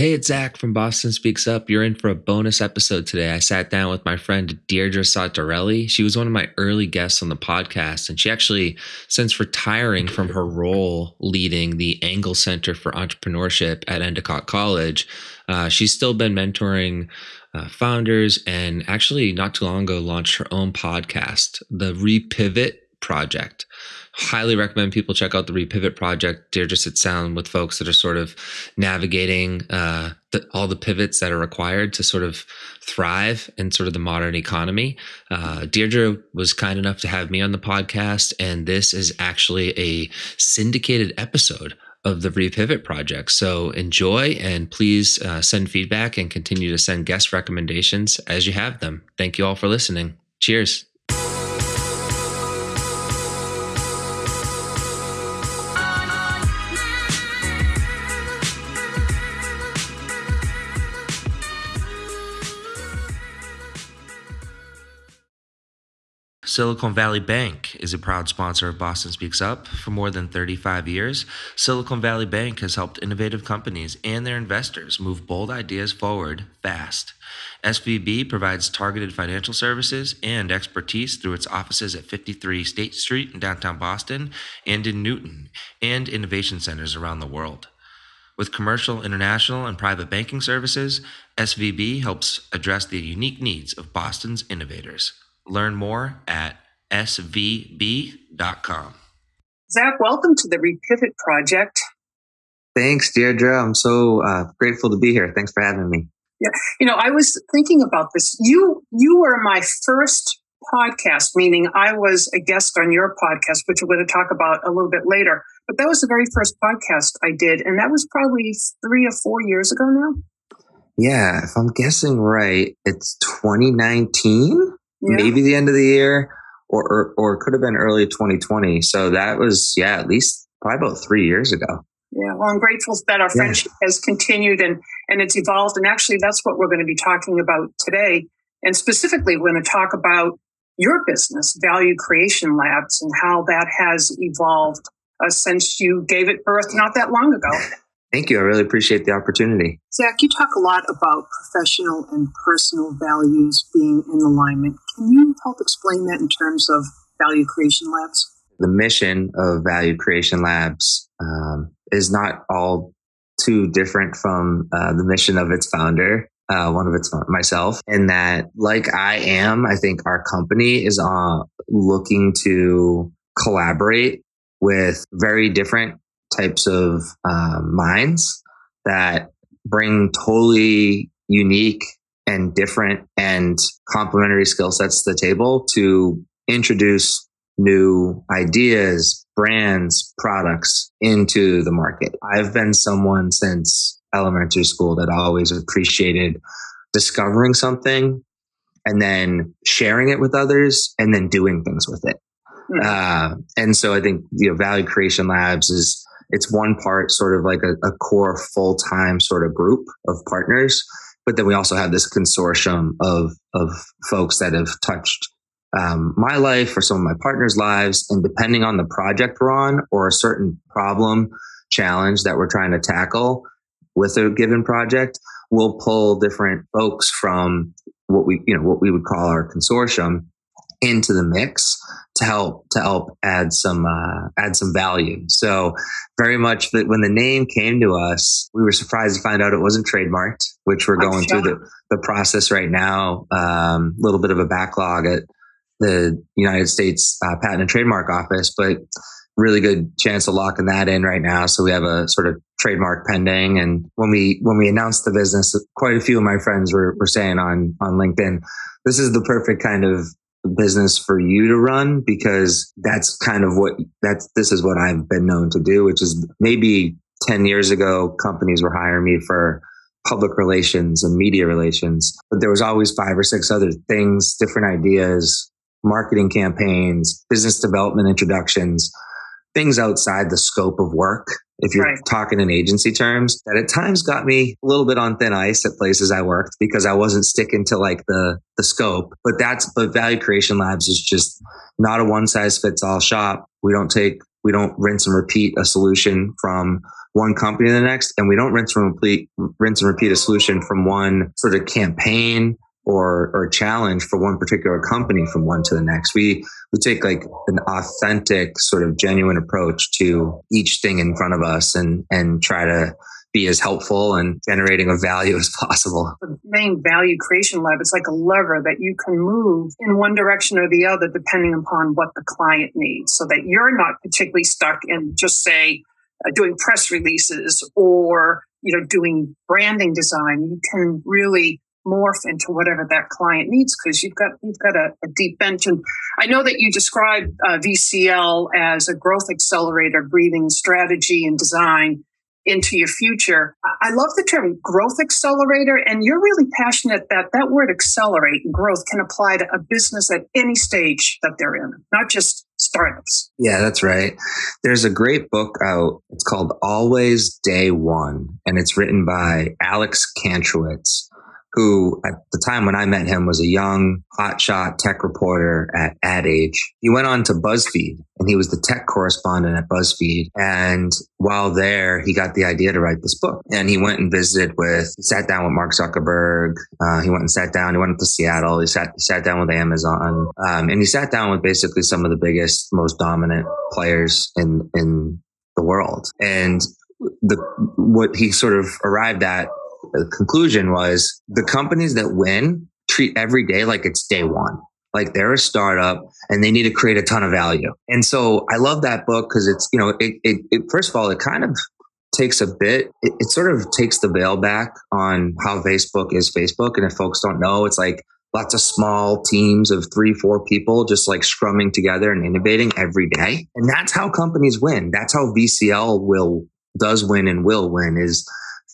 Hey, it's Zach from Boston Speaks Up. You're in for a bonus episode today. I sat down with my friend Deirdre Sartorelli. She was one of my early guests on the podcast, and she actually, since retiring from her role leading the Angle Center for Entrepreneurship at Endicott College, uh, she's still been mentoring uh, founders and actually not too long ago launched her own podcast, the Repivot Project highly recommend people check out the Repivot project. Deirdre sits down with folks that are sort of navigating uh, the, all the pivots that are required to sort of thrive in sort of the modern economy. Uh, Deirdre was kind enough to have me on the podcast, and this is actually a syndicated episode of the Repivot project. So enjoy and please uh, send feedback and continue to send guest recommendations as you have them. Thank you all for listening. Cheers. Silicon Valley Bank is a proud sponsor of Boston Speaks Up. For more than 35 years, Silicon Valley Bank has helped innovative companies and their investors move bold ideas forward fast. SVB provides targeted financial services and expertise through its offices at 53 State Street in downtown Boston and in Newton, and innovation centers around the world. With commercial, international, and private banking services, SVB helps address the unique needs of Boston's innovators. Learn more at svb.com. Zach, welcome to the Repivot Project. Thanks, Deirdre. I'm so uh, grateful to be here. Thanks for having me. Yeah, you know, I was thinking about this. You you were my first podcast, meaning I was a guest on your podcast, which we're going to talk about a little bit later. But that was the very first podcast I did, and that was probably three or four years ago now. Yeah, if I'm guessing right, it's 2019 yeah. maybe the end of the year, or, or or it could have been early 2020. So that was yeah, at least probably about three years ago. Yeah, well, I'm grateful that our friendship yeah. has continued and and it's evolved. And actually, that's what we're going to be talking about today. And specifically, we're going to talk about your business, Value Creation Labs, and how that has evolved uh, since you gave it birth not that long ago. Thank you. I really appreciate the opportunity. Zach, you talk a lot about professional and personal values being in alignment. Can you help explain that in terms of Value Creation Labs? The mission of Value Creation Labs um, is not all too different from uh, the mission of its founder. Uh, one of its myself, and that, like I am, I think our company is uh, looking to collaborate with very different types of um, minds that bring totally unique and different and complementary skill sets to the table to introduce new ideas, brands, products into the market. I've been someone since elementary school that always appreciated discovering something and then sharing it with others and then doing things with it. Mm-hmm. Uh, and so I think, you know, Value Creation Labs is it's one part sort of like a, a core full time sort of group of partners. But then we also have this consortium of, of folks that have touched um, my life or some of my partners' lives. And depending on the project we're on or a certain problem, challenge that we're trying to tackle with a given project, we'll pull different folks from what we, you know, what we would call our consortium into the mix to help to help add some uh, add some value. So very much that when the name came to us, we were surprised to find out it wasn't trademarked, which we're going through the, the process right now. A um, little bit of a backlog at the United States uh, Patent and Trademark Office, but really good chance of locking that in right now. So we have a sort of trademark pending. And when we when we announced the business, quite a few of my friends were, were saying on on LinkedIn, this is the perfect kind of business for you to run because that's kind of what that's this is what I've been known to do, which is maybe 10 years ago, companies were hiring me for public relations and media relations, but there was always five or six other things, different ideas, marketing campaigns, business development introductions, things outside the scope of work if you're right. talking in agency terms, that at times got me a little bit on thin ice at places I worked because I wasn't sticking to like the the scope. But that's but Value Creation Labs is just not a one size fits all shop. We don't take we don't rinse and repeat a solution from one company to the next, and we don't rinse and repeat rinse and repeat a solution from one sort of campaign or or challenge for one particular company from one to the next. We we take like an authentic, sort of genuine approach to each thing in front of us, and and try to be as helpful and generating a value as possible. The main value creation lab is like a lever that you can move in one direction or the other depending upon what the client needs so that you're not particularly stuck in just say uh, doing press releases or you know doing branding design you can really morph into whatever that client needs because you've got you've got a, a, deep bench and i know that you describe uh, vcl as a growth accelerator breathing strategy and design into your future. I love the term growth accelerator, and you're really passionate that that word accelerate and growth can apply to a business at any stage that they're in, not just startups. Yeah, that's right. There's a great book out. It's called Always Day One, and it's written by Alex Kantrowitz who at the time when I met him was a young hotshot tech reporter at Ad Age. He went on to BuzzFeed and he was the tech correspondent at BuzzFeed. And while there, he got the idea to write this book. And he went and visited with, he sat down with Mark Zuckerberg. Uh, he went and sat down. He went up to Seattle. He sat, sat down with Amazon. Um, and he sat down with basically some of the biggest, most dominant players in, in the world. And the, what he sort of arrived at the conclusion was the companies that win treat every day like it's day one. Like they're a startup and they need to create a ton of value. And so I love that book because it's, you know, it, it, it, first of all, it kind of takes a bit, it, it sort of takes the veil back on how Facebook is Facebook. And if folks don't know, it's like lots of small teams of three, four people just like scrumming together and innovating every day. And that's how companies win. That's how VCL will does win and will win is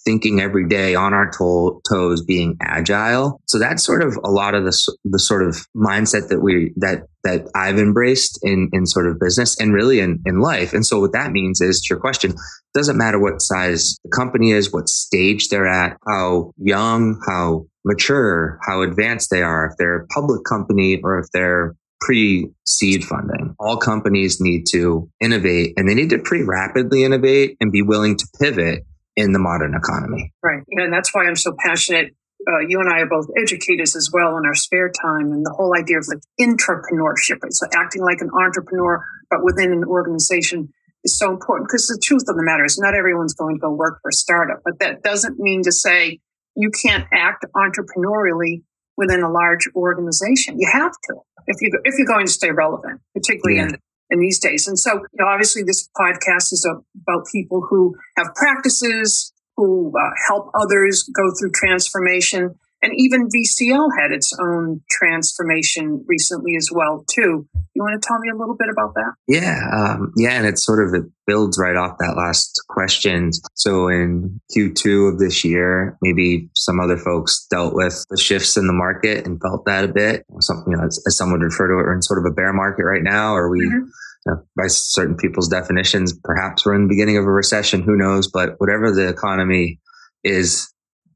thinking every day on our to- toes, being agile. So that's sort of a lot of the, the sort of mindset that we, that, that I've embraced in, in sort of business and really in, in life. And so what that means is to your question, doesn't matter what size the company is, what stage they're at, how young, how mature, how advanced they are, if they're a public company or if they're pre seed funding. All companies need to innovate and they need to pretty rapidly innovate and be willing to pivot in the modern economy. Right. And that's why I'm so passionate. Uh, you and I are both educators as well in our spare time, and the whole idea of like intrapreneurship, so acting like an entrepreneur, but within an organization is so important because the truth of the matter is not everyone's going to go work for a startup, but that doesn't mean to say you can't act entrepreneurially within a large organization. You have to if you if you're going to stay relevant, particularly yeah. in in these days. And so, you know, obviously this podcast is about people who have practices, who uh, help others go through transformation. And even VCL had its own transformation recently as well, too. You want to tell me a little bit about that? Yeah, um, yeah, and it sort of it builds right off that last question. So in Q2 of this year, maybe some other folks dealt with the shifts in the market and felt that a bit. Some, you know, as, as some would refer to it, we're in sort of a bear market right now, or we. Mm-hmm. You know, by certain people's definitions, perhaps we're in the beginning of a recession. Who knows? But whatever the economy is,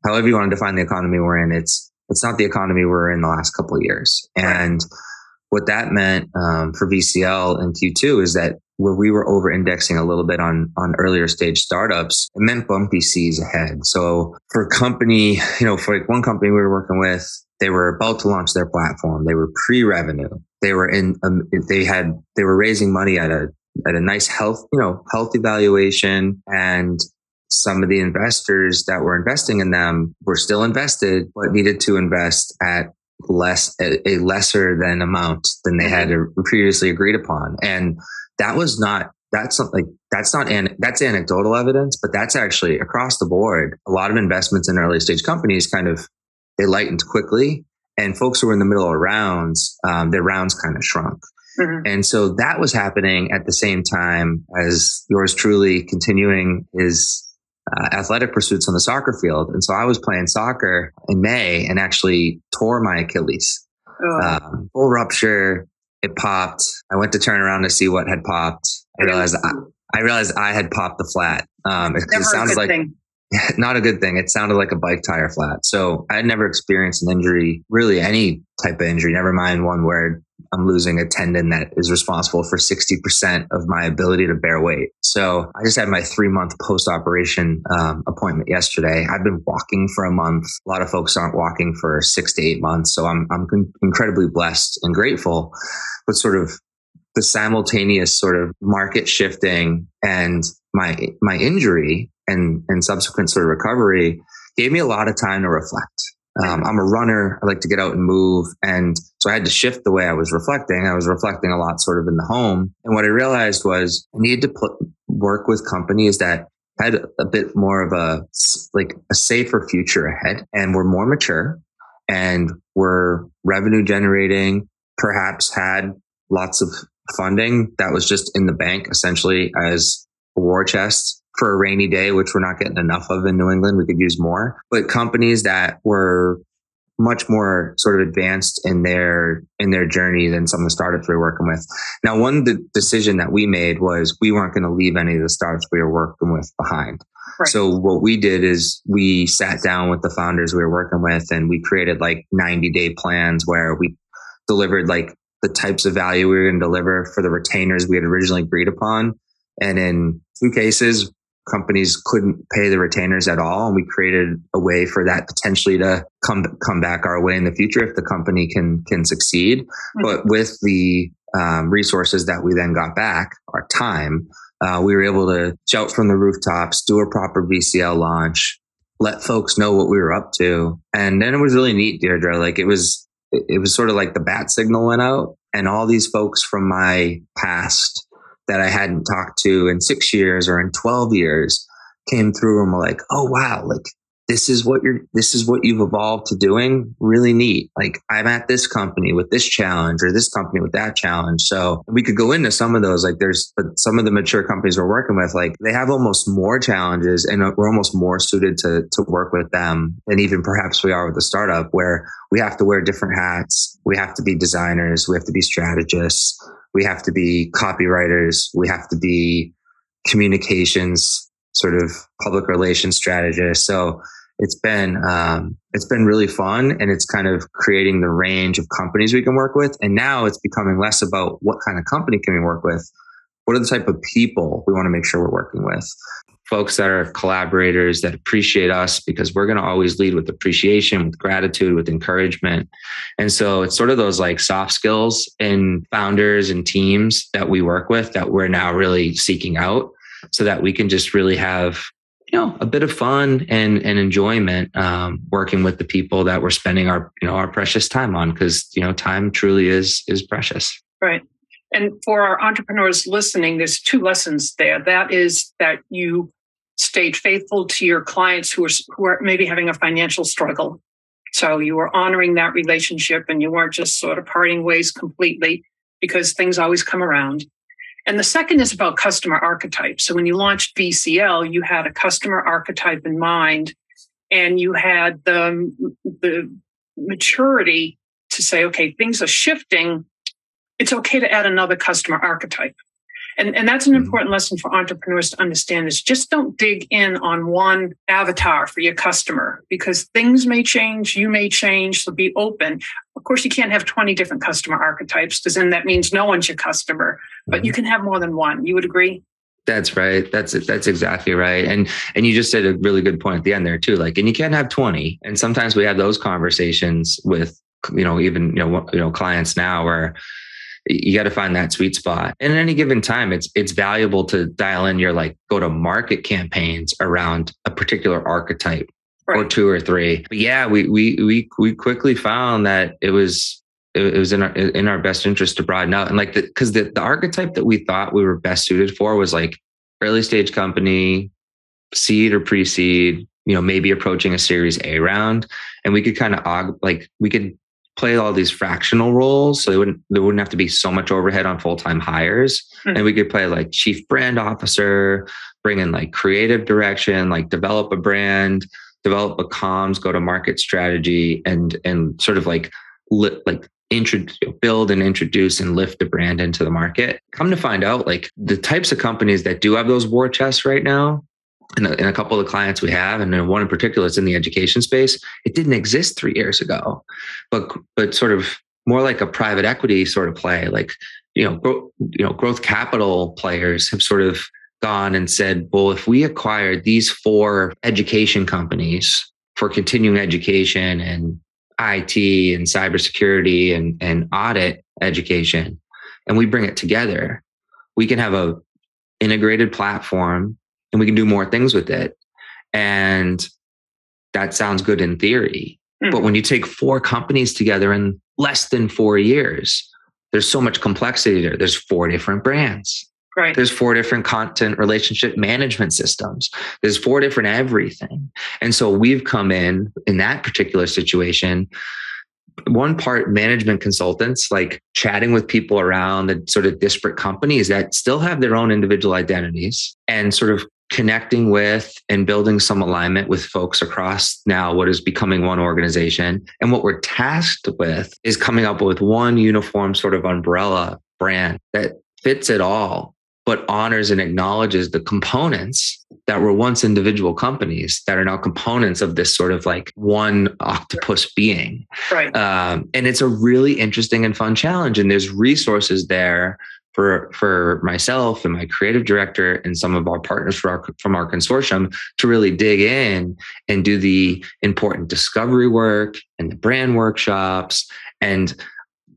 however you want to define the economy we're in, it's it's not the economy we we're in the last couple of years. And what that meant um, for VCL in Q2 is that where we were over indexing a little bit on on earlier stage startups, it meant bumpy seas ahead. So for a company, you know, for like one company we were working with, they were about to launch their platform. They were pre-revenue. They were in. Um, they had. They were raising money at a at a nice health, you know, healthy valuation, and some of the investors that were investing in them were still invested, but needed to invest at less a, lesser than amount than they had mm-hmm. previously agreed upon, and that was not that's something that's not an, that's anecdotal evidence, but that's actually across the board. A lot of investments in early stage companies kind of they lightened quickly, and folks who were in the middle of rounds, um, their rounds kind of shrunk. Mm-hmm. And so that was happening at the same time as yours truly continuing his uh, athletic pursuits on the soccer field. And so I was playing soccer in May and actually tore my Achilles. Oh. Um, full rupture, it popped. I went to turn around to see what had popped. I realized I, I realized I had popped the flat. Um, it, it sounds like thing. not a good thing. It sounded like a bike tire flat. So I had never experienced an injury, really any type of injury, never mind one where I'm losing a tendon that is responsible for 60% of my ability to bear weight. So I just had my three month post operation um, appointment yesterday. I've been walking for a month. A lot of folks aren't walking for six to eight months. So I'm, I'm incredibly blessed and grateful. But sort of the simultaneous sort of market shifting and my my injury and and subsequent sort of recovery gave me a lot of time to reflect. Um, I'm a runner. I like to get out and move, and so I had to shift the way I was reflecting. I was reflecting a lot sort of in the home, and what I realized was I needed to put, work with companies that had a bit more of a like a safer future ahead, and were more mature, and were revenue generating. Perhaps had lots of funding that was just in the bank essentially as a war chest for a rainy day, which we're not getting enough of in New England. We could use more, but companies that were much more sort of advanced in their in their journey than some of the startups we were working with. Now, one the decision that we made was we weren't going to leave any of the startups we were working with behind. Right. So what we did is we sat down with the founders we were working with and we created like 90 day plans where we delivered like the types of value we were going to deliver for the retainers we had originally agreed upon. And in two cases, companies couldn't pay the retainers at all. And we created a way for that potentially to come, come back our way in the future if the company can, can succeed. Mm-hmm. But with the um, resources that we then got back, our time, uh, we were able to shout from the rooftops, do a proper VCL launch, let folks know what we were up to. And then it was really neat, Deirdre. Like it was, it was sort of like the bat signal went out and all these folks from my past that I hadn't talked to in six years or in 12 years came through and were like, oh, wow, like this is what you're this is what you've evolved to doing? Really neat. Like i'm at this company with this challenge or this company with that challenge. So we could go into some of those like there's but some of the mature companies we're working with like they have almost more challenges and we're almost more suited to to work with them than even perhaps we are with a startup where we have to wear different hats. We have to be designers. We have to be strategists we have to be copywriters. We have to be communications sort of public relations strategists. So it's been um, it's been really fun and it's kind of creating the range of companies we can work with. And now it's becoming less about what kind of company can we work with what are the type of people we want to make sure we're working with folks that are collaborators that appreciate us because we're going to always lead with appreciation with gratitude with encouragement. And so it's sort of those like soft skills in founders and teams that we work with that we're now really seeking out so that we can just really have you know a bit of fun and and enjoyment um, working with the people that we're spending our you know our precious time on because you know time truly is is precious. Right. And for our entrepreneurs listening there's two lessons there. That is that you stayed faithful to your clients who are who are maybe having a financial struggle so you were honoring that relationship and you weren't just sort of parting ways completely because things always come around and the second is about customer archetype. So when you launched VCL, you had a customer archetype in mind and you had the, the maturity to say, okay, things are shifting. It's okay to add another customer archetype. And, and that's an mm-hmm. important lesson for entrepreneurs to understand is just don't dig in on one avatar for your customer because things may change, you may change, so be open. Of course, you can't have 20 different customer archetypes because then that means no one's your customer, but you mm-hmm. can have more than one. You would agree? That's right. That's that's exactly right. And and you just said a really good point at the end there too. Like, and you can't have 20. And sometimes we have those conversations with, you know, even, you know, you know, clients now where you got to find that sweet spot. And at any given time, it's it's valuable to dial in your like go to market campaigns around a particular archetype right. or two or three. But yeah, we we we we quickly found that it was it, was in our in our best interest to broaden out and like the because the, the archetype that we thought we were best suited for was like early stage company, seed or pre-seed, you know, maybe approaching a series A round. And we could kind of like we could play all these fractional roles so they wouldn't there wouldn't have to be so much overhead on full-time hires mm-hmm. and we could play like chief brand officer bring in like creative direction like develop a brand develop a comms go to market strategy and and sort of like li- like introduce build and introduce and lift the brand into the market come to find out like the types of companies that do have those war chests right now in a, a couple of the clients we have, and one in particular, it's in the education space. It didn't exist three years ago, but but sort of more like a private equity sort of play. Like you know, gro- you know, growth capital players have sort of gone and said, well, if we acquired these four education companies for continuing education and IT and cybersecurity and, and audit education, and we bring it together, we can have a integrated platform and we can do more things with it. And that sounds good in theory. Mm. But when you take four companies together in less than four years, there's so much complexity there. There's four different brands. Right. There's four different content relationship management systems. There's four different everything. And so we've come in in that particular situation one part management consultants, like chatting with people around the sort of disparate companies that still have their own individual identities and sort of connecting with and building some alignment with folks across now what is becoming one organization. And what we're tasked with is coming up with one uniform sort of umbrella brand that fits it all but honors and acknowledges the components that were once individual companies that are now components of this sort of like one octopus being. Right. Um, and it's a really interesting and fun challenge. And there's resources there for for myself and my creative director and some of our partners our, from our consortium to really dig in and do the important discovery work and the brand workshops and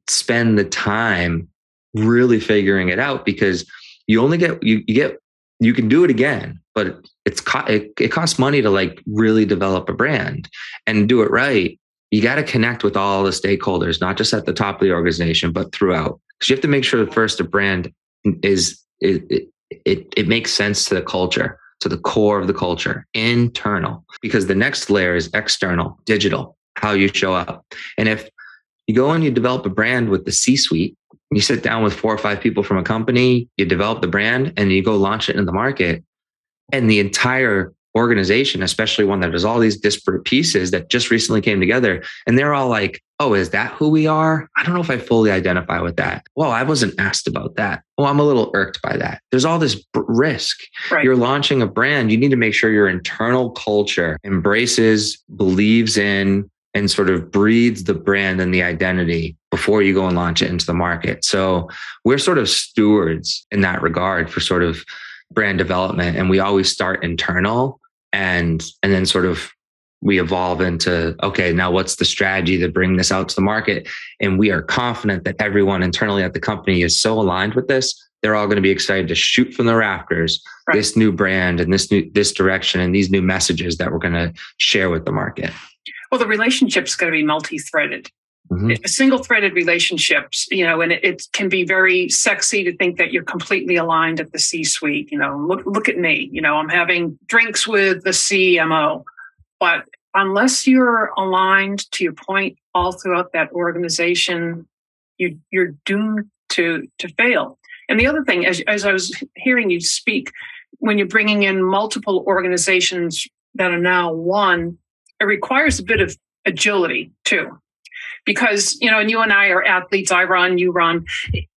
spend the time really figuring it out because you only get you, you get you can do it again but it's it, it costs money to like really develop a brand and do it right. You got to connect with all the stakeholders not just at the top of the organization but throughout because you have to make sure that first the brand is it, it it it makes sense to the culture to the core of the culture internal because the next layer is external digital how you show up and if you go and you develop a brand with the c suite you sit down with four or five people from a company, you develop the brand, and you go launch it in the market. And the entire organization, especially one that has all these disparate pieces that just recently came together, and they're all like, oh, is that who we are? I don't know if I fully identify with that. Well, I wasn't asked about that. Well, I'm a little irked by that. There's all this risk. Right. You're launching a brand. You need to make sure your internal culture embraces, believes in, and sort of breeds the brand and the identity before you go and launch it into the market. So we're sort of stewards in that regard for sort of brand development. And we always start internal and and then sort of we evolve into okay now what's the strategy to bring this out to the market and we are confident that everyone internally at the company is so aligned with this they're all going to be excited to shoot from the rafters right. this new brand and this new this direction and these new messages that we're going to share with the market well, the relationship's going to be multi-threaded. Mm-hmm. Single-threaded relationships, you know, and it, it, can be very sexy to think that you're completely aligned at the C-suite. You know, look look at me. You know, I'm having drinks with the CMO, but unless you're aligned to your point all throughout that organization, you, you're doomed to to fail. And the other thing, as as I was hearing you speak, when you're bringing in multiple organizations that are now one, it requires a bit of agility too because you know and you and i are athletes i run you run.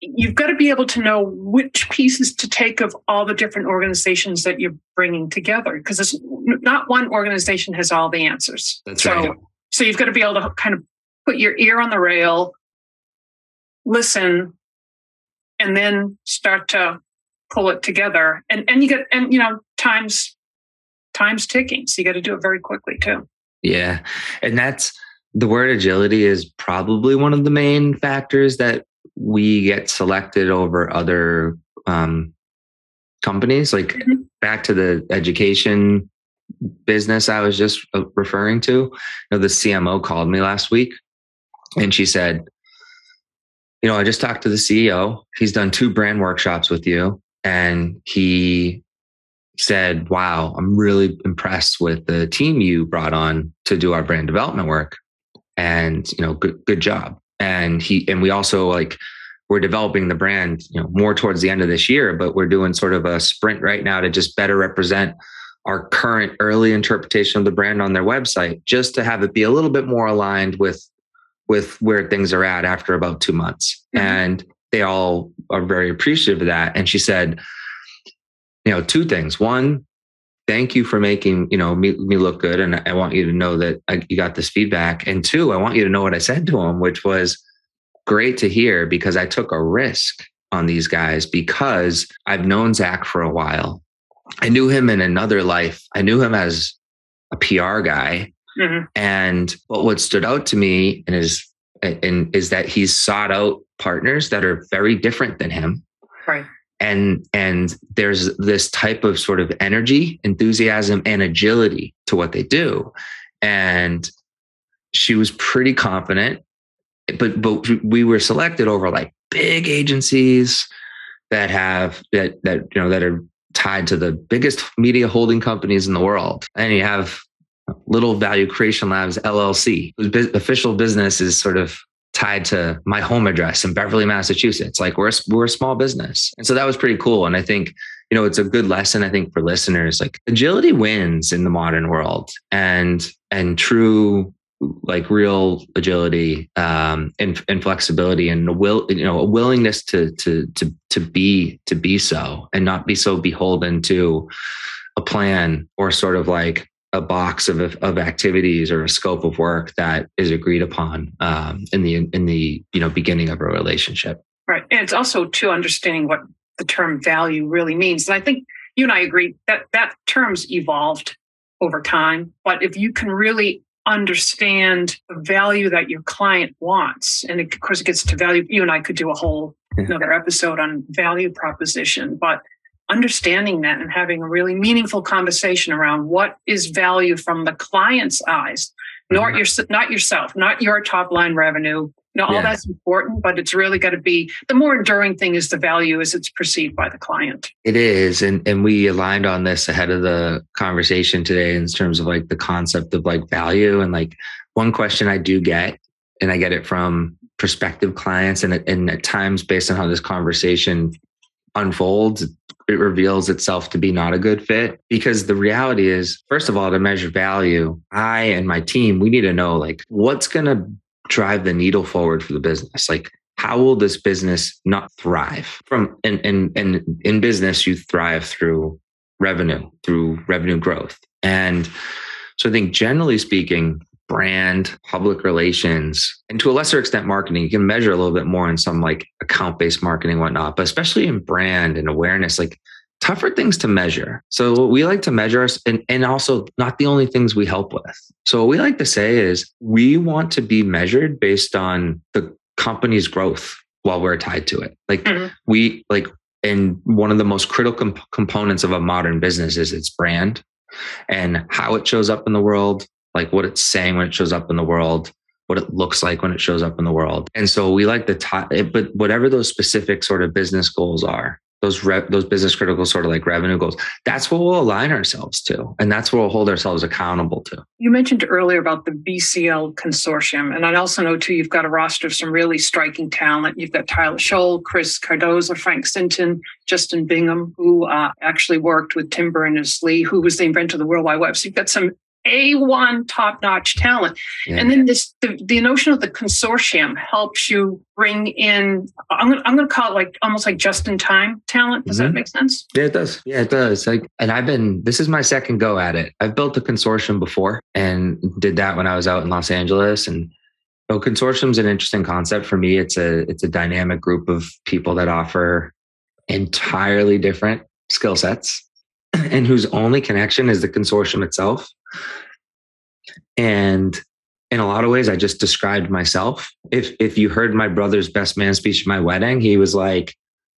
You've got to be able to know which pieces to take of all the different organizations that you're bringing together because it's not one organization has all the answers. That's so, right. so you've got to be able to kind of put your ear on the rail listen and then start to pull it together. And and you get and you know times time's ticking so you got to do it very quickly too. Yeah. And that's the word agility is probably one of the main factors that we get selected over other um, companies. Like mm-hmm. back to the education business I was just uh, referring to. You know, the CMO called me last week and she said, you know, I just talked to the CEO. He's done two brand workshops with you and he said, Wow, I'm really impressed with the team you brought on to do our brand development work. And, you know, good, good job. And he, and we also like, we're developing the brand, you know, more towards the end of this year, but we're doing sort of a sprint right now to just better represent our current early interpretation of the brand on their website, just to have it be a little bit more aligned with with where things are at after about two months. Mm-hmm. And they all are very appreciative of that. And she said, you know, two things. One, thank you for making you know me, me look good. And i want you to know that I, you got this feedback. And two i want you to know what i said to him which was great to hear because i took a risk on these guys because i've known zach for a while. I knew him in another life. I knew him as a pr guy. Mm-hmm. and but what stood out to me and is and is that he's sought out partners that are very different than him. Right and and there's this type of sort of energy enthusiasm and agility to what they do. And she was pretty confident but but we were selected over like big agencies that have that that you know that are tied to the biggest media holding companies in the world. And you have little value creation labs llc whose official business is sort of tied to my home address in Beverly, Massachusetts. Like we're a, we're a small business. And so that was pretty cool. And I think, you know, it's a good lesson, I think, for listeners. Like agility wins in the modern world and and true like real agility um, and, and flexibility and a will you know a willingness to to to to be to be so and not be so beholden to a plan or sort of like a box of, of activities or a scope of work that is agreed upon um, in the in the you know beginning of a relationship. Right, and it's also to understanding what the term value really means. And I think you and I agree that that term's evolved over time. But if you can really understand the value that your client wants, and of course it gets to value, you and I could do a whole another episode on value proposition, but understanding that and having a really meaningful conversation around what is value from the client's eyes, mm-hmm. not your not yourself, not your top line revenue. No, all that's important, but it's really got to be the more enduring thing is the value as it's perceived by the client. It is. And and we aligned on this ahead of the conversation today in terms of like the concept of like value. And like one question I do get, and I get it from prospective clients and, and at times based on how this conversation unfolds, it reveals itself to be not a good fit because the reality is first of all to measure value i and my team we need to know like what's going to drive the needle forward for the business? Like how will this business not thrive? From and and in, in business you thrive through revenue through revenue growth. And so i think generally speaking brand, public relations, and to a lesser extent, marketing. You can measure a little bit more in some like account based marketing, whatnot, but especially in brand and awareness, like tougher things to measure. So what we like to measure us and, and also not the only things we help with. So what we like to say is we want to be measured based on the company's growth while we're tied to it. Like mm-hmm. we like and one of the most critical comp- components of a modern business is its brand and how it shows up in the world like what it's saying when it shows up in the world, what it looks like when it shows up in the world. And so we like the top, but whatever those specific sort of business goals are, those those business critical sort of like revenue goals, that's what we'll align ourselves to, and that's what we'll hold ourselves accountable to. You mentioned earlier about the VCL consortium, and I also know too you've got a roster of some really striking talent. You've got Tyler Scholl, Chris Cardoza, Frank Sinton, Justin Bingham, who uh, actually worked with Tim Berners Lee, who was the inventor of the World Wide Web. So you've got some a1 top notch talent. Yeah. And then this, the, the notion of the consortium helps you bring in, I'm gonna, I'm gonna call it like almost like just in time talent. Does mm-hmm. that make sense? Yeah, it does. Yeah, it does. Like, and I've been, this is my second go at it. I've built a consortium before and did that when I was out in Los Angeles and so consortium is an interesting concept for me. It's a it's a dynamic group of people that offer entirely different skill sets and whose only connection is the consortium itself. And in a lot of ways, I just described myself. If if you heard my brother's best man speech at my wedding, he was like,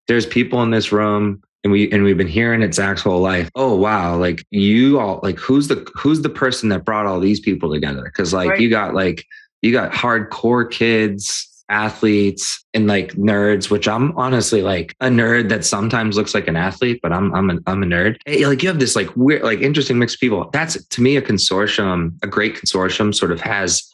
"There's people in this room." And we and we've been hearing it Zach's whole life. Oh wow! Like you all, like who's the who's the person that brought all these people together? Because like right. you got like you got hardcore kids athletes and like nerds, which I'm honestly like a nerd that sometimes looks like an athlete, but I'm I'm a, I'm a nerd. Eh, like you have this like weird, like interesting mix of people. That's to me a consortium, a great consortium, sort of has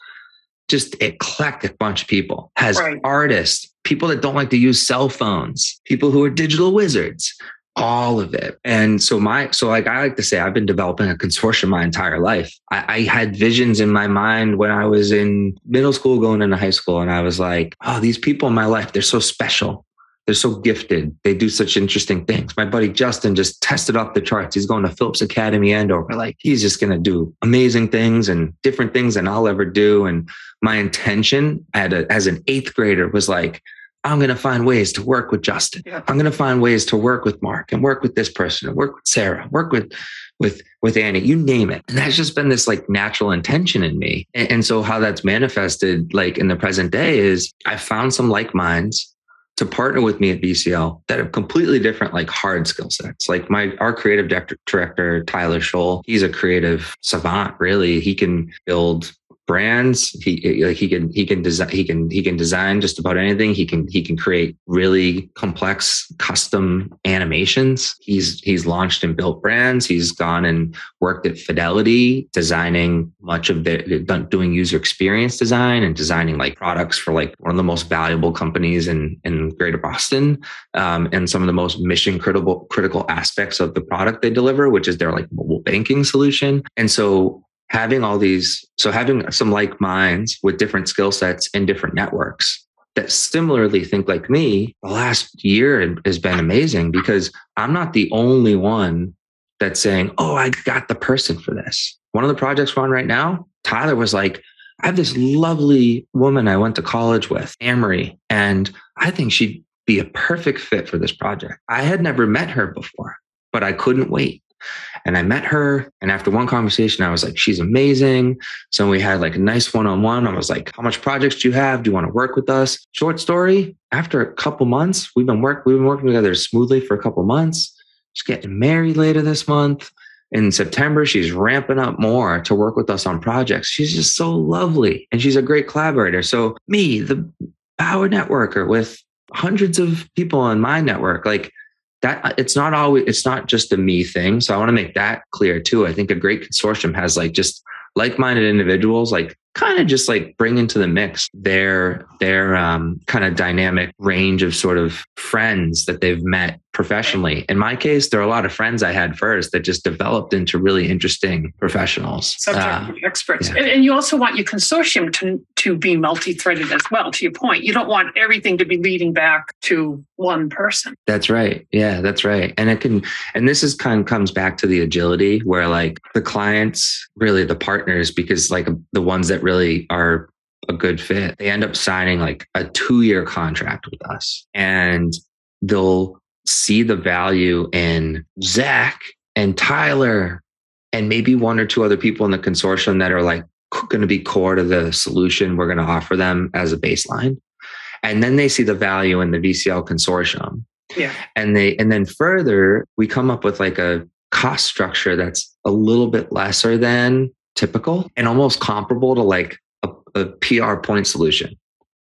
just eclectic bunch of people. Has right. artists, people that don't like to use cell phones, people who are digital wizards, all of it. And so my so like I like to say I've been developing a consortium my entire life. I, I, had visions in my mind when I was in middle school going into high school and I was like, oh, these people in my life, they're so special. they're so gifted. They do such interesting things. My buddy Justin just tested off the charts. He's going to Phillips Academy Andover. Like he's just going to do amazing things and different things than I'll ever do. And my intention a, as an eighth grader was like, I'm going to find ways to work with Justin. Yeah. I'm going to find ways to work with Mark and work with this person and work with Sarah, work with, with, with Annie, you name it. And that's just been this like natural intention in me. And, and so how that's manifested like in the present day is I found some like minds to partner with me at VCL that have completely different, like hard skill sets. Like my our creative director, director Tyler Scholl, he's a creative savant. Really, he can build brands. He like he can he can design he can he can design just about anything. He can he can create really complex custom animations. He's he's launched and built brands. He's gone and worked at fidelity designing much of the doing user experience design and designing like products for like one of the most valuable companies in in greater boston um, and some of the most mission critical critical aspects of the product they deliver which is their like mobile banking solution. And so having all these, so having some like minds with different skill sets and different networks that similarly think like me, the last year has been amazing because I'm not the only one that's saying, Oh, I got the person for this. One of the projects we're on right now, Tyler was like, I have this lovely woman I went to college with, Amory, and I think she'd be a perfect fit for this project. I had never met her before, but I couldn't wait. And I met her. And after one conversation, I was like, she's amazing. So we had like a nice one on one. I was like, how much projects do you have? Do you want to work with us? Short story. After a couple months, we've been work, we've been working together smoothly for a couple months. She's getting married later this month. In September, she's ramping up more to work with us on projects. She's just so lovely and she's a great collaborator. So, me, the power networker with hundreds of people in my network, like that it's not always it's not just a me thing so i want to make that clear too i think a great consortium has like just like-minded individuals like kind of just like bring into the mix their their um, kind of dynamic range of sort of friends that they've met professionally. In my case, there are a lot of friends I had first that just developed into really interesting professionals, subject uh, experts. Yeah. And, and, you also want your consortium to to be multi-threaded as well. To your point, you don't want everything to be leading back to one person. That's right. Yeah, that's right. And it can, and this is kind of comes back to the agility where like the clients, really the partners, because like the ones that really are a good fit, they end up signing like a two year contract with us and they'll see the value in Zach and Tyler and maybe one or two other people in the consortium that are like going to be core to the solution we're going to offer them as a baseline. And then they see the value in the VCL consortium. Yeah. And they and then further, we come up with like a cost structure that's a little bit lesser than typical and almost comparable to like a, a PR point solution.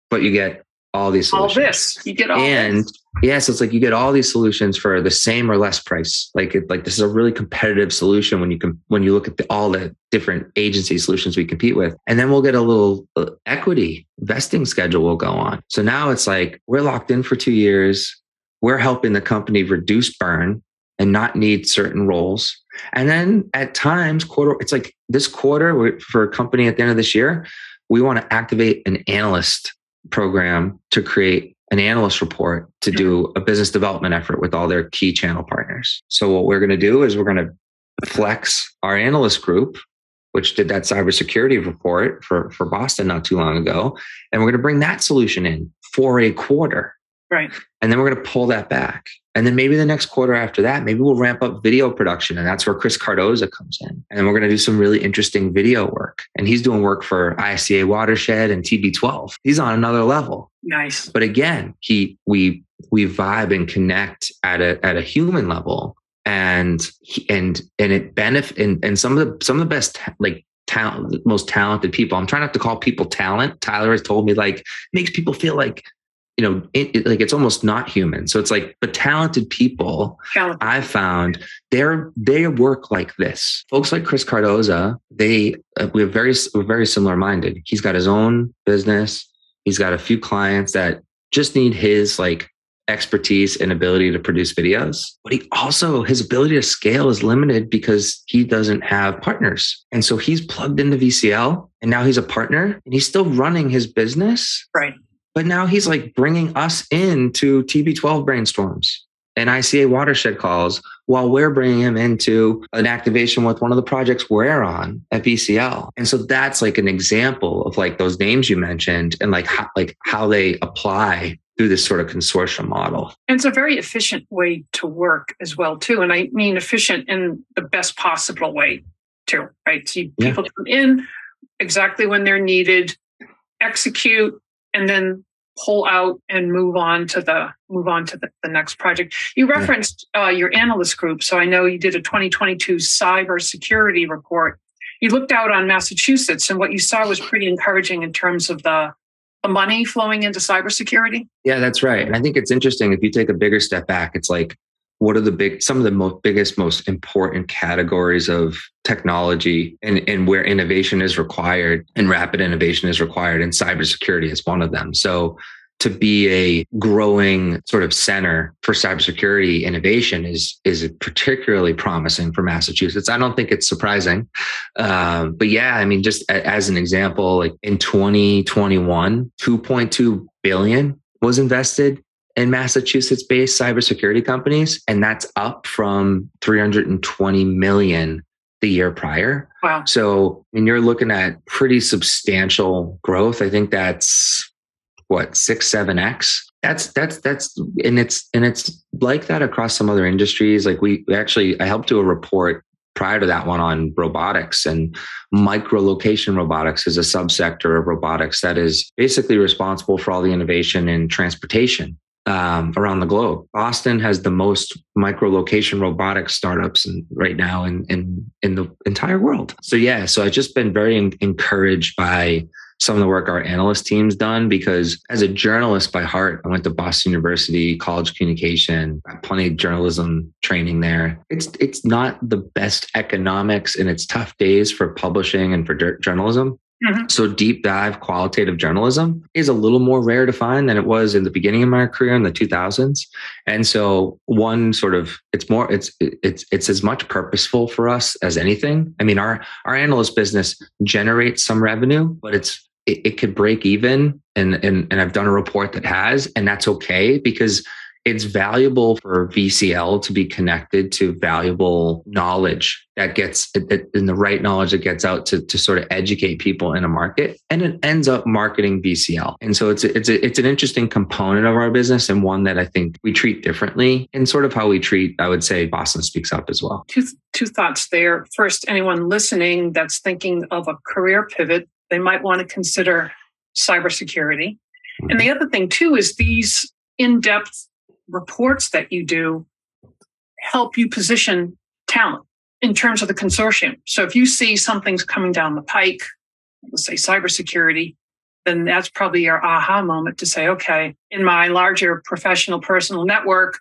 But you get all these solutions. All this. You get all and this. Yeah, so it's like you get all these solutions for the same or less price. Like it, like this is a really competitive solution when you can when you look at the, all the different agency solutions we compete with, and then we'll get a little uh, equity vesting schedule will go on. So now it's like we're locked in for two years. We're helping the company reduce burn and not need certain roles. And then at times, quarter, it's like this quarter for a company at the end of this year, we want to activate an analyst program to create an analyst report to do mm-hmm. a business development effort with all their key channel partners. So what we're going to do is we're going to flex our analyst group, which did that cybersecurity report for, for Boston not too long ago. And we're going to bring that solution in for a quarter. Right. And then we're going to pull that back. And then maybe the next quarter after that, maybe we'll ramp up video production. And that's where Chris Cardoza comes in. And then we're going to do some really interesting video work. And he's doing work for ICA Watershed and TB12. He's on another level. Nice. But again, he we we vibe and connect at a at a human level. And and and it benefit and, and some of the some of the best like talent most talented people. I'm trying not to call people talent. Tyler has told me like makes people feel like you know, it, it, like it's almost not human. So it's like, but talented people, I found they're they work like this. Folks like Chris Cardoza, they uh, we have very we're very similar minded. He's got his own business. He's got a few clients that just need his like expertise and ability to produce videos. But he also his ability to scale is limited because he doesn't have partners. And so he's plugged into VCL and now he's a partner and he's still running his business. Right But now he's like bringing us into TB12 brainstorms and ICA watershed calls while we're bringing him into an activation with one of the projects we're on at VCL. And so that's like an example of like those names you mentioned and like how, like how they apply through this sort of consortium model. And it's a very efficient way to work as well too. And I mean efficient in the best possible way too, right? So yeah. people come in exactly when they're needed, execute, and then pull out and move on to the move on to the, the next project. You referenced uh, your analyst group, so I know you did a 2022 cybersecurity report. You looked out on Massachusetts, and what you saw was pretty encouraging in terms of the the money flowing into cybersecurity. Yeah, that's right. And I think it's interesting if you take a bigger step back. It's like what are the big some of the most biggest most important categories of technology and, and where innovation is required and rapid innovation is required and cybersecurity is one of them. So to be a growing sort of center for cybersecurity innovation is is particularly promising for Massachusetts. I don't think it's surprising, um, but yeah, I mean, just as an example, like in 2021, 2.2 billion was invested in Massachusetts based cybersecurity companies. And that's up from 320 million the year prior. Wow. So when you're looking at pretty substantial growth, I think that's what, six, seven X. That's that's that's and it's and it's like that across some other industries. Like we, we actually I helped do a report prior to that one on robotics and micro location robotics is a subsector of robotics that is basically responsible for all the innovation in transportation um, around the globe. Boston has the most micro location robotics startups in, right now in, in, in the entire world. So yeah, so I've just been very encouraged by some of the work our analyst team's done because as a journalist by heart, I went to Boston University, college of communication, plenty of journalism training there. It's it's not the best economics and it's tough days for publishing and for journalism. Mm-hmm. So deep dive qualitative journalism is a little more rare to find than it was in the beginning of my career in the 2000s. And so one sort of it's more it's it's it's as much purposeful for us as anything. I mean our our analyst business generates some revenue, but it's it, it could break even and, and and I've done a report that has and that's okay because it's valuable for VCL to be connected to valuable knowledge that gets in the right knowledge that gets out to, to sort of educate people in a market and it ends up marketing VCL. And so it's a, it's a, it's an interesting component of our business and one that I think we treat differently and sort of how we treat, I would say Boston speaks up as well. Two, two thoughts there. First, anyone listening that's thinking of a career pivot, they might want to consider cybersecurity. And the mm-hmm. other thing too is these in-depth reports that you do help you position talent in terms of the consortium. So if you see something's coming down the pike, let's say cybersecurity, then that's probably your aha moment to say, okay, in my larger professional personal network,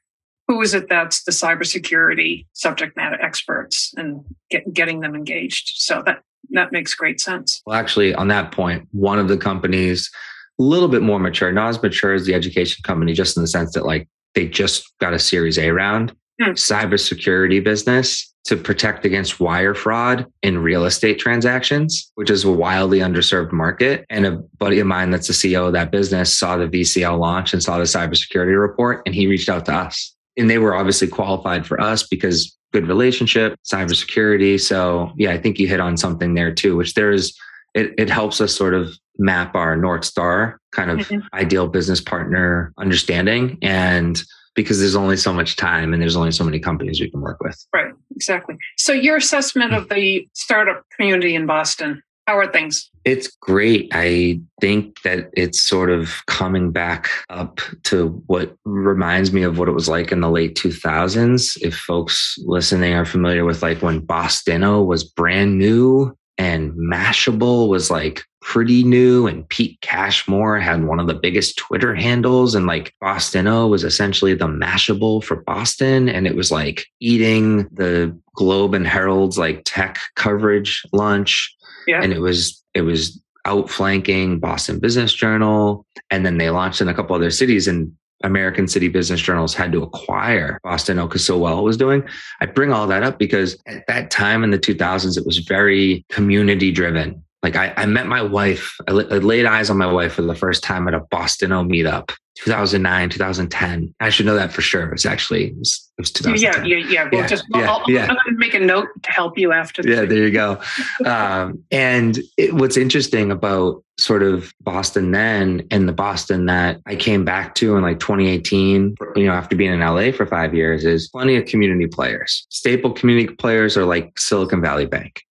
who is it that's the cybersecurity subject matter experts and get, getting them engaged? So that that makes great sense. Well, actually, on that point, one of the companies a little bit more mature, not as mature as the education company, just in the sense that like they just got a Series A round. Hmm. Cybersecurity business to protect against wire fraud in real estate transactions, which is a wildly underserved market. And a buddy of mine that's the CEO of that business saw the VCL launch and saw the cybersecurity report, and he reached out to us. And they were obviously qualified for us because good relationship, cybersecurity. So yeah, I think you hit on something there too, which there is it, it helps us sort of map our North Star kind of mm-hmm. ideal business partner understanding. And because there's only so much time and there's only so many companies we can work with. Right, exactly. So, your assessment of the startup community in Boston, how are things? It's great. I think that it's sort of coming back up to what reminds me of what it was like in the late 2000s. If folks listening are familiar with like when BostInno was brand new and Mashable was like pretty new and Pete Cashmore had one of the biggest Twitter handles and like BostInno was essentially the Mashable for Boston and it was like eating the Globe and Herald's like tech coverage lunch yeah. and it was it was outflanking Boston Business Journal and then they launched in a couple other cities and American City Business Journals had to acquire BostInno because so well it was doing. I bring all that up because at that time in the 2000s, it was very community driven. Like I, I met my wife, I, I laid eyes on my wife for the first time at a BostInno meetup 2009, 2010. I should know that for sure. It's actually it was, it was 2010. Yeah, yeah, yeah. Well, Yeah, just yeah, I'll, yeah. I'm going to make a note to help you after. Yeah, there you go. Um, and it, what's interesting about sort of Boston then and the Boston that I came back to in like 2018, you know, after being in LA for five years, is plenty of community players. Staple community players are like Silicon Valley Bank.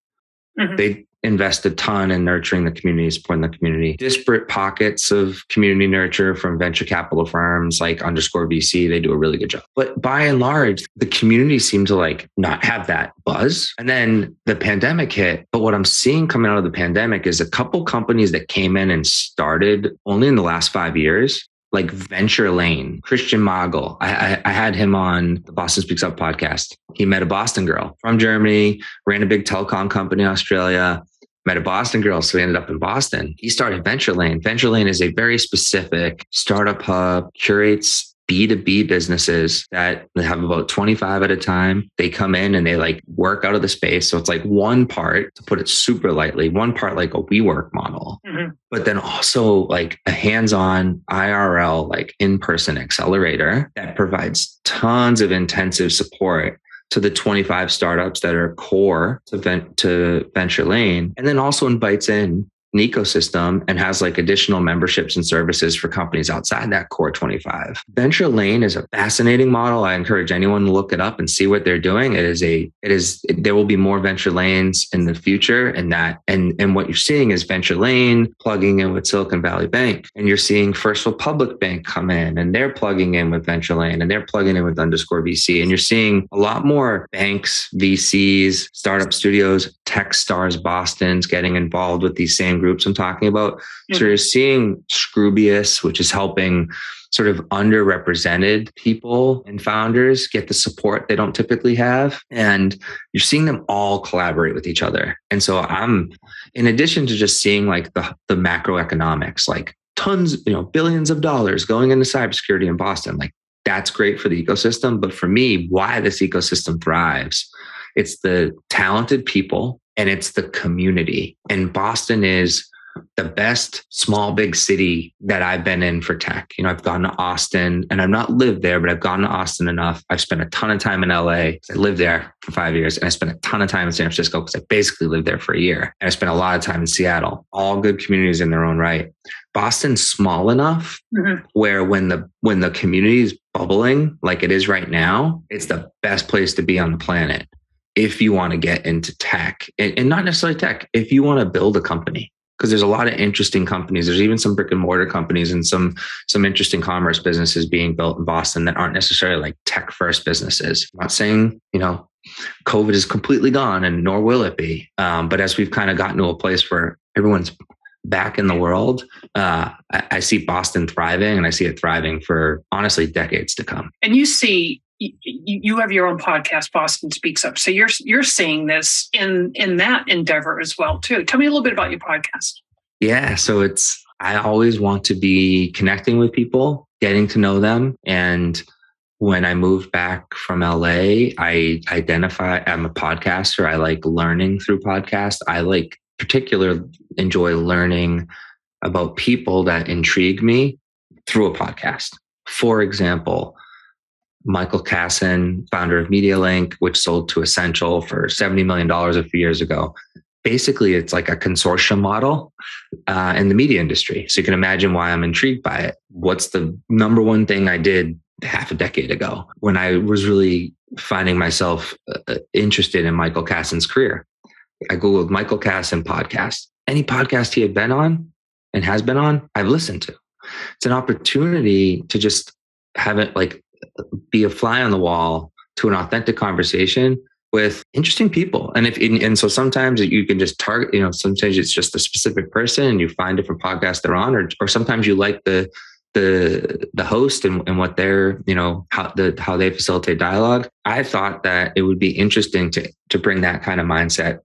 Mhm. They invest a ton in nurturing the community, supporting the community. Disparate pockets of community nurture from venture capital firms like underscore VC. They do a really good job. But by and large, the community seemed to like not have that buzz. And then the pandemic hit. But what I'm seeing coming out of the pandemic is a couple companies that came in and started only in the last five years. Like Venture Lane, Christian Mogel. I, I, I had him on the Boston Speaks Up podcast. He met a Boston girl from Germany, ran a big telecom company in Australia, met a Boston girl. So we ended up in Boston. He started Venture Lane. Venture Lane is a very specific startup hub, curates B2B businesses that have about 25 at a time. They come in and they like work out of the space. So it's like one part, to put it super lightly, one part like a WeWork model, Mhm. but then also like a hands-on IRL, like in-person accelerator that provides tons of intensive support to the 25 startups that are core to, ven- to Venture Lane, and then also invites in an ecosystem and has like additional memberships and services for companies outside that core 25. Venture Lane is a fascinating model. I encourage anyone to look it up and see what they're doing. It is a, it is, there will be more venture lanes in the future and that, and, and what you're seeing is Venture Lane plugging in with Silicon Valley Bank and you're seeing First Republic Bank come in and they're plugging in with Venture Lane and they're plugging in with underscore VC. And you're seeing a lot more banks, VCs, startup studios, Techstars, Boston's getting involved with these same groups I'm talking about. So mm-hmm. you're seeing Scroobius, which is helping sort of underrepresented people and founders get the support they don't typically have. And you're seeing them all collaborate with each other. And so I'm, in addition to just seeing like the, the macroeconomics, like tons, you know, billions of dollars going into cybersecurity in Boston, like that's great for the ecosystem. But for me, why this ecosystem thrives, it's the talented people and it's the community. And Boston is the best small big city that I've been in for tech. You know, I've gone to Austin and I've not lived there, but I've gone to Austin enough. I've spent a ton of time in LA. I lived there for five years and I spent a ton of time in San Francisco because I basically lived there for a year. And I spent a lot of time in Seattle, all good communities in their own right. Boston's small enough Mhm. where when the when the community is bubbling like it is right now, it's the best place to be on the planet if you want to get into tech and, and not necessarily tech, if you want to build a company. Because there's a lot of interesting companies. There's even some brick and mortar companies and some some interesting commerce businesses being built in Boston that aren't necessarily like tech first businesses. I'm not saying you know COVID is completely gone, and nor will it be. Um, but as we've kind of gotten to a place where everyone's back in the world, uh, I, I see Boston thriving, and I see it thriving for honestly decades to come. And you see, you, have your own podcast, Boston Speaks Up. So you're you're seeing this in in that endeavor as well too. Tell me a little bit about your podcast. Yeah, so it's I always want to be connecting with people, getting to know them, and when I moved back from LA, I identify I'm a podcaster. I like learning through podcasts. I like particular enjoy learning about people that intrigue me through a podcast. For example, Michael Kassan, founder of MediaLink, which sold to Ascential for $70 million a few years ago. Basically, it's like a consortium model uh, in the media industry. So you can imagine why I'm intrigued by it. What's the number one thing I did half a decade ago when I was really finding myself uh, interested in Michael Kassan's career? I Googled Michael Kassan podcast. Any podcast he had been on and has been on, I've listened to. It's an opportunity to just have it like be a fly on the wall to an authentic conversation with interesting people. And if and so sometimes you can just target, you know, sometimes it's just a specific person and you find different podcasts they're on, or or sometimes you like the the the host and, and what they're, you know, how the how they facilitate dialogue. I thought that it would be interesting to to bring that kind of mindset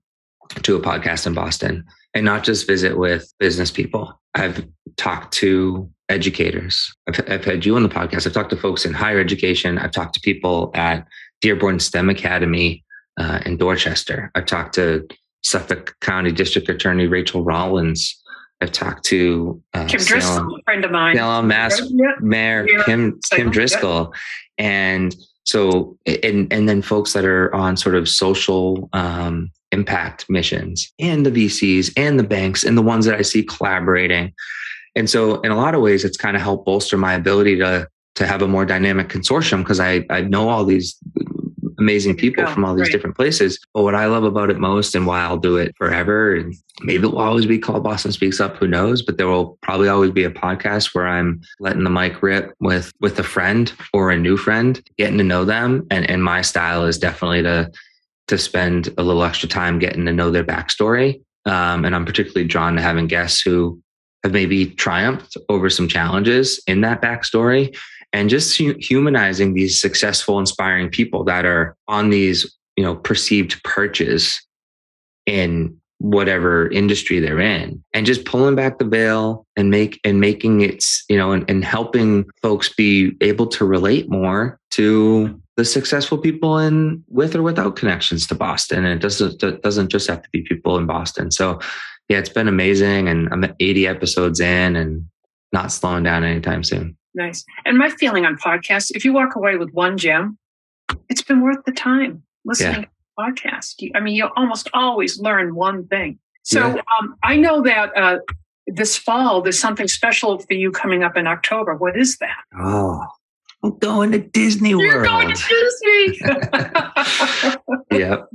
to a podcast in Boston and not just visit with business people. I've talked to educators. I've, I've had you on the podcast. I've talked to folks in higher education. I've talked to people at Dearborn STEM Academy uh, in Dorchester. I've talked to Suffolk County District Attorney Rachael Rollins. I've talked to uh, Kim Driscoll, Salem, a friend of mine. Salem, Mass yeah. Mayor yeah. Kim Kim Driscoll, yeah. and so and and then folks that are on sort of social um, impact missions, and the VCs, and the banks, and the ones that I see collaborating. And so, in a lot of ways, it's kind of helped bolster my ability to to have a more dynamic consortium because I I know all these amazing people from all these right. different places. But what I love about it most and why I'll do it forever, and maybe it will always be called Boston Speaks Up, who knows? But there will probably always be a podcast where I'm letting the mic rip with with a friend or a new friend, getting to know them. And and my style is definitely to to spend a little extra time getting to know their backstory. Um, and I'm particularly drawn to having guests who have maybe triumphed over some challenges in that backstory and just humanizing these successful, inspiring people that are on these, you know, perceived perches in whatever industry they're in and just pulling back the veil and make and making it you know and, and helping folks be able to relate more to the successful people in with or without connections to boston. And it doesn't it doesn't just have to be people in boston. So yeah it's been amazing and i'm 80 episodes in and not slowing down anytime soon Nice. And my feeling on podcasts, if you walk away with one gem, it's been worth the time listening yeah. to the podcast. I mean, you almost always learn one thing. So yeah. um, I know that uh, this fall there's something special for you coming up in October. What is that? Oh, I'm going to Disney World. You're going to Disney. yep.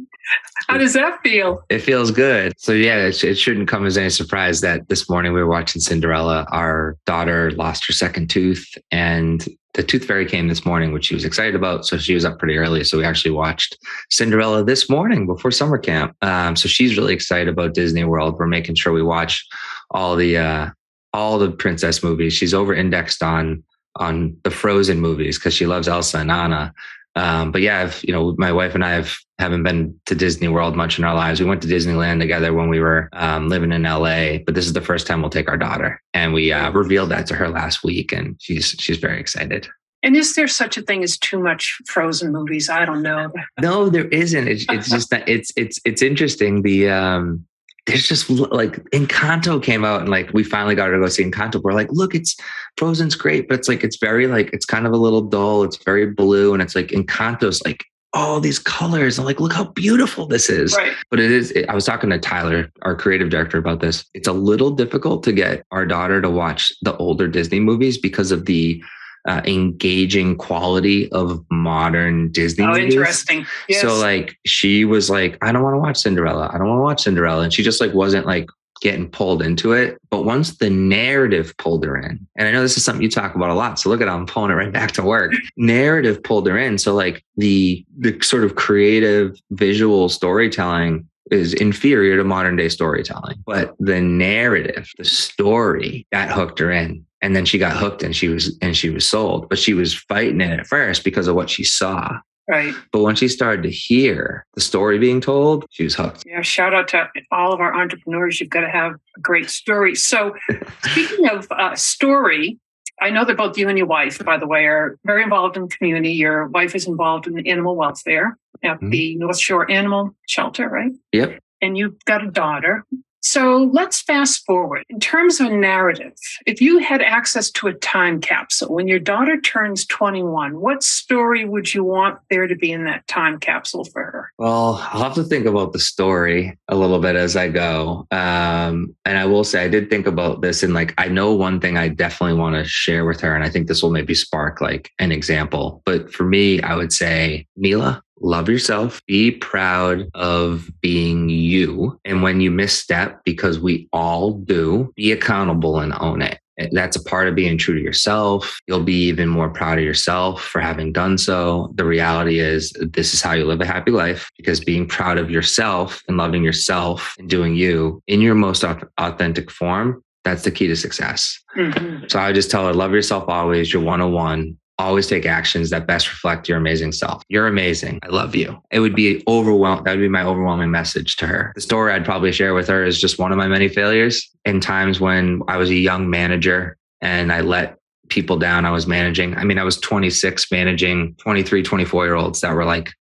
How does that feel? It feels good. So yeah, it, it, shouldn't come as any surprise that this morning we were watching Cinderella. Our daughter lost her second tooth, and the tooth fairy came this morning, which she was excited about. So she was up pretty early. So we actually watched Cinderella this morning before summer camp. Um, so she's really excited about Disney World. We're making sure we watch all the uh, all the princess movies. She's over indexed on on the Frozen movies because she loves Elsa and Anna. Um, but yeah, I've, you know, my wife and I have haven't been to Disney World much in our lives. We went to Disneyland together when we were um, living in LA, but this is the first time we'll take our daughter, and we uh, revealed that to her last week, and she's she's very excited. And is there such a thing as too much Frozen movies? I don't know. no, there isn't. It's, it's just that it's it's it's interesting. The um, there's just like Encanto came out and like we finally got her to go see Encanto. We're like, look, it's Frozen's great, but it's like it's very like it's kind of a little dull. It's very blue, and it's like Encanto's like all these colors. I'm like, look how beautiful this is. Right. But it is. It, I was talking to Tyler, our creative director, about this. It's a little difficult to get our daughter to watch the older Disney movies because of the uh, engaging quality of modern Disney. Oh, movies. interesting. Yes. So like she was like, I don't want to watch Cinderella. I don't want to watch Cinderella, and she just like wasn't like getting pulled into it. But once the narrative pulled her in, and I know this is something you talk about a lot. So look at how I'm pulling it right back to work. narrative pulled her in. So like the the sort of creative visual storytelling is inferior to modern day storytelling. But the narrative, the story that hooked her in and then she got hooked and she was and she was sold but she was fighting it at first because of what she saw right but when she started to hear the story being told she was hooked yeah shout out to all of our entrepreneurs you've got to have a great story so speaking of uh, story I know that both you and your wife, by the way, are very involved in the community. Your wife is involved in the animal welfare at mm-hmm. the North Shore Animal Shelter, right? Yep. And you've got a daughter so let's fast forward. In terms of narrative, if you had access to a time capsule when your daughter turns 21, what story would you want there to be in that time capsule for her? Well, I'll have to think about the story a little bit as I go. Um, and I will say, I did think about this and like, I know one thing I definitely want to share with her. And I think this will maybe spark like an example. But for me, I would say, Mila, love yourself, be proud of being you. And when you misstep, because we all do, be accountable and own it. That's a part of being true to yourself. You'll be even more proud of yourself for having done so. The reality is, this is how you live a happy life because being proud of yourself and loving yourself and doing you in your most authentic form, that's the key to success. Mm-hmm. So I just tell her, love yourself always. You're 101 always take actions that best reflect your amazing self. You're amazing. I love you. It would be overwhelming. That would be my overwhelming message to her. The story I'd probably share with her is just one of my many failures in times when I was a young manager and I let people down I was managing. I mean, I was 26 managing 23, 24 year olds that were like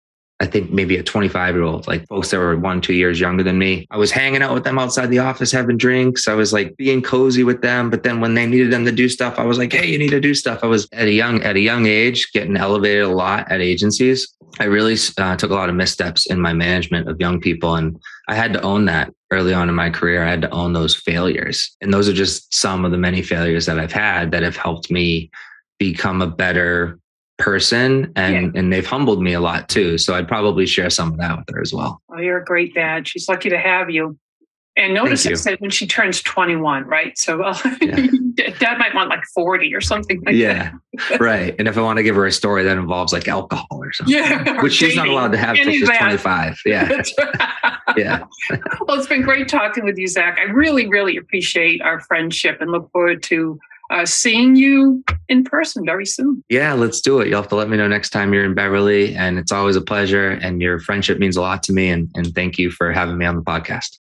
I think maybe a 25 year old, like folks that were one, two years younger than me. I was hanging out with them outside the office, having drinks. I was like being cozy with them. But then when they needed them to do stuff, I was like, hey, you need to do stuff. I was at a young, at a young age, getting elevated a lot at agencies. I really uh, took a lot of missteps in my management of young people. And I had to own that early on in my career. I had to own those failures. And those are just some of the many failures that I've had that have helped me become a better person and yeah. and they've humbled me a lot too so i'd probably share some of that with her as well oh you're a great dad she's lucky to have you and notice I said when she turns 21, right? So uh, yeah. dad might want like 40 or something like yeah, that. right. And if I want to give her a story that involves like alcohol or something, yeah, which she's not allowed to have until she's 25. Yeah. yeah. well, it's been great talking with you, Zach. I really, really appreciate our friendship and look forward to uh, seeing you in person very soon. Yeah, let's do it. You'll have to let me know next time you're in Beverly. And it's always a pleasure. And your friendship means a lot to me. And, and thank you for having me on the podcast.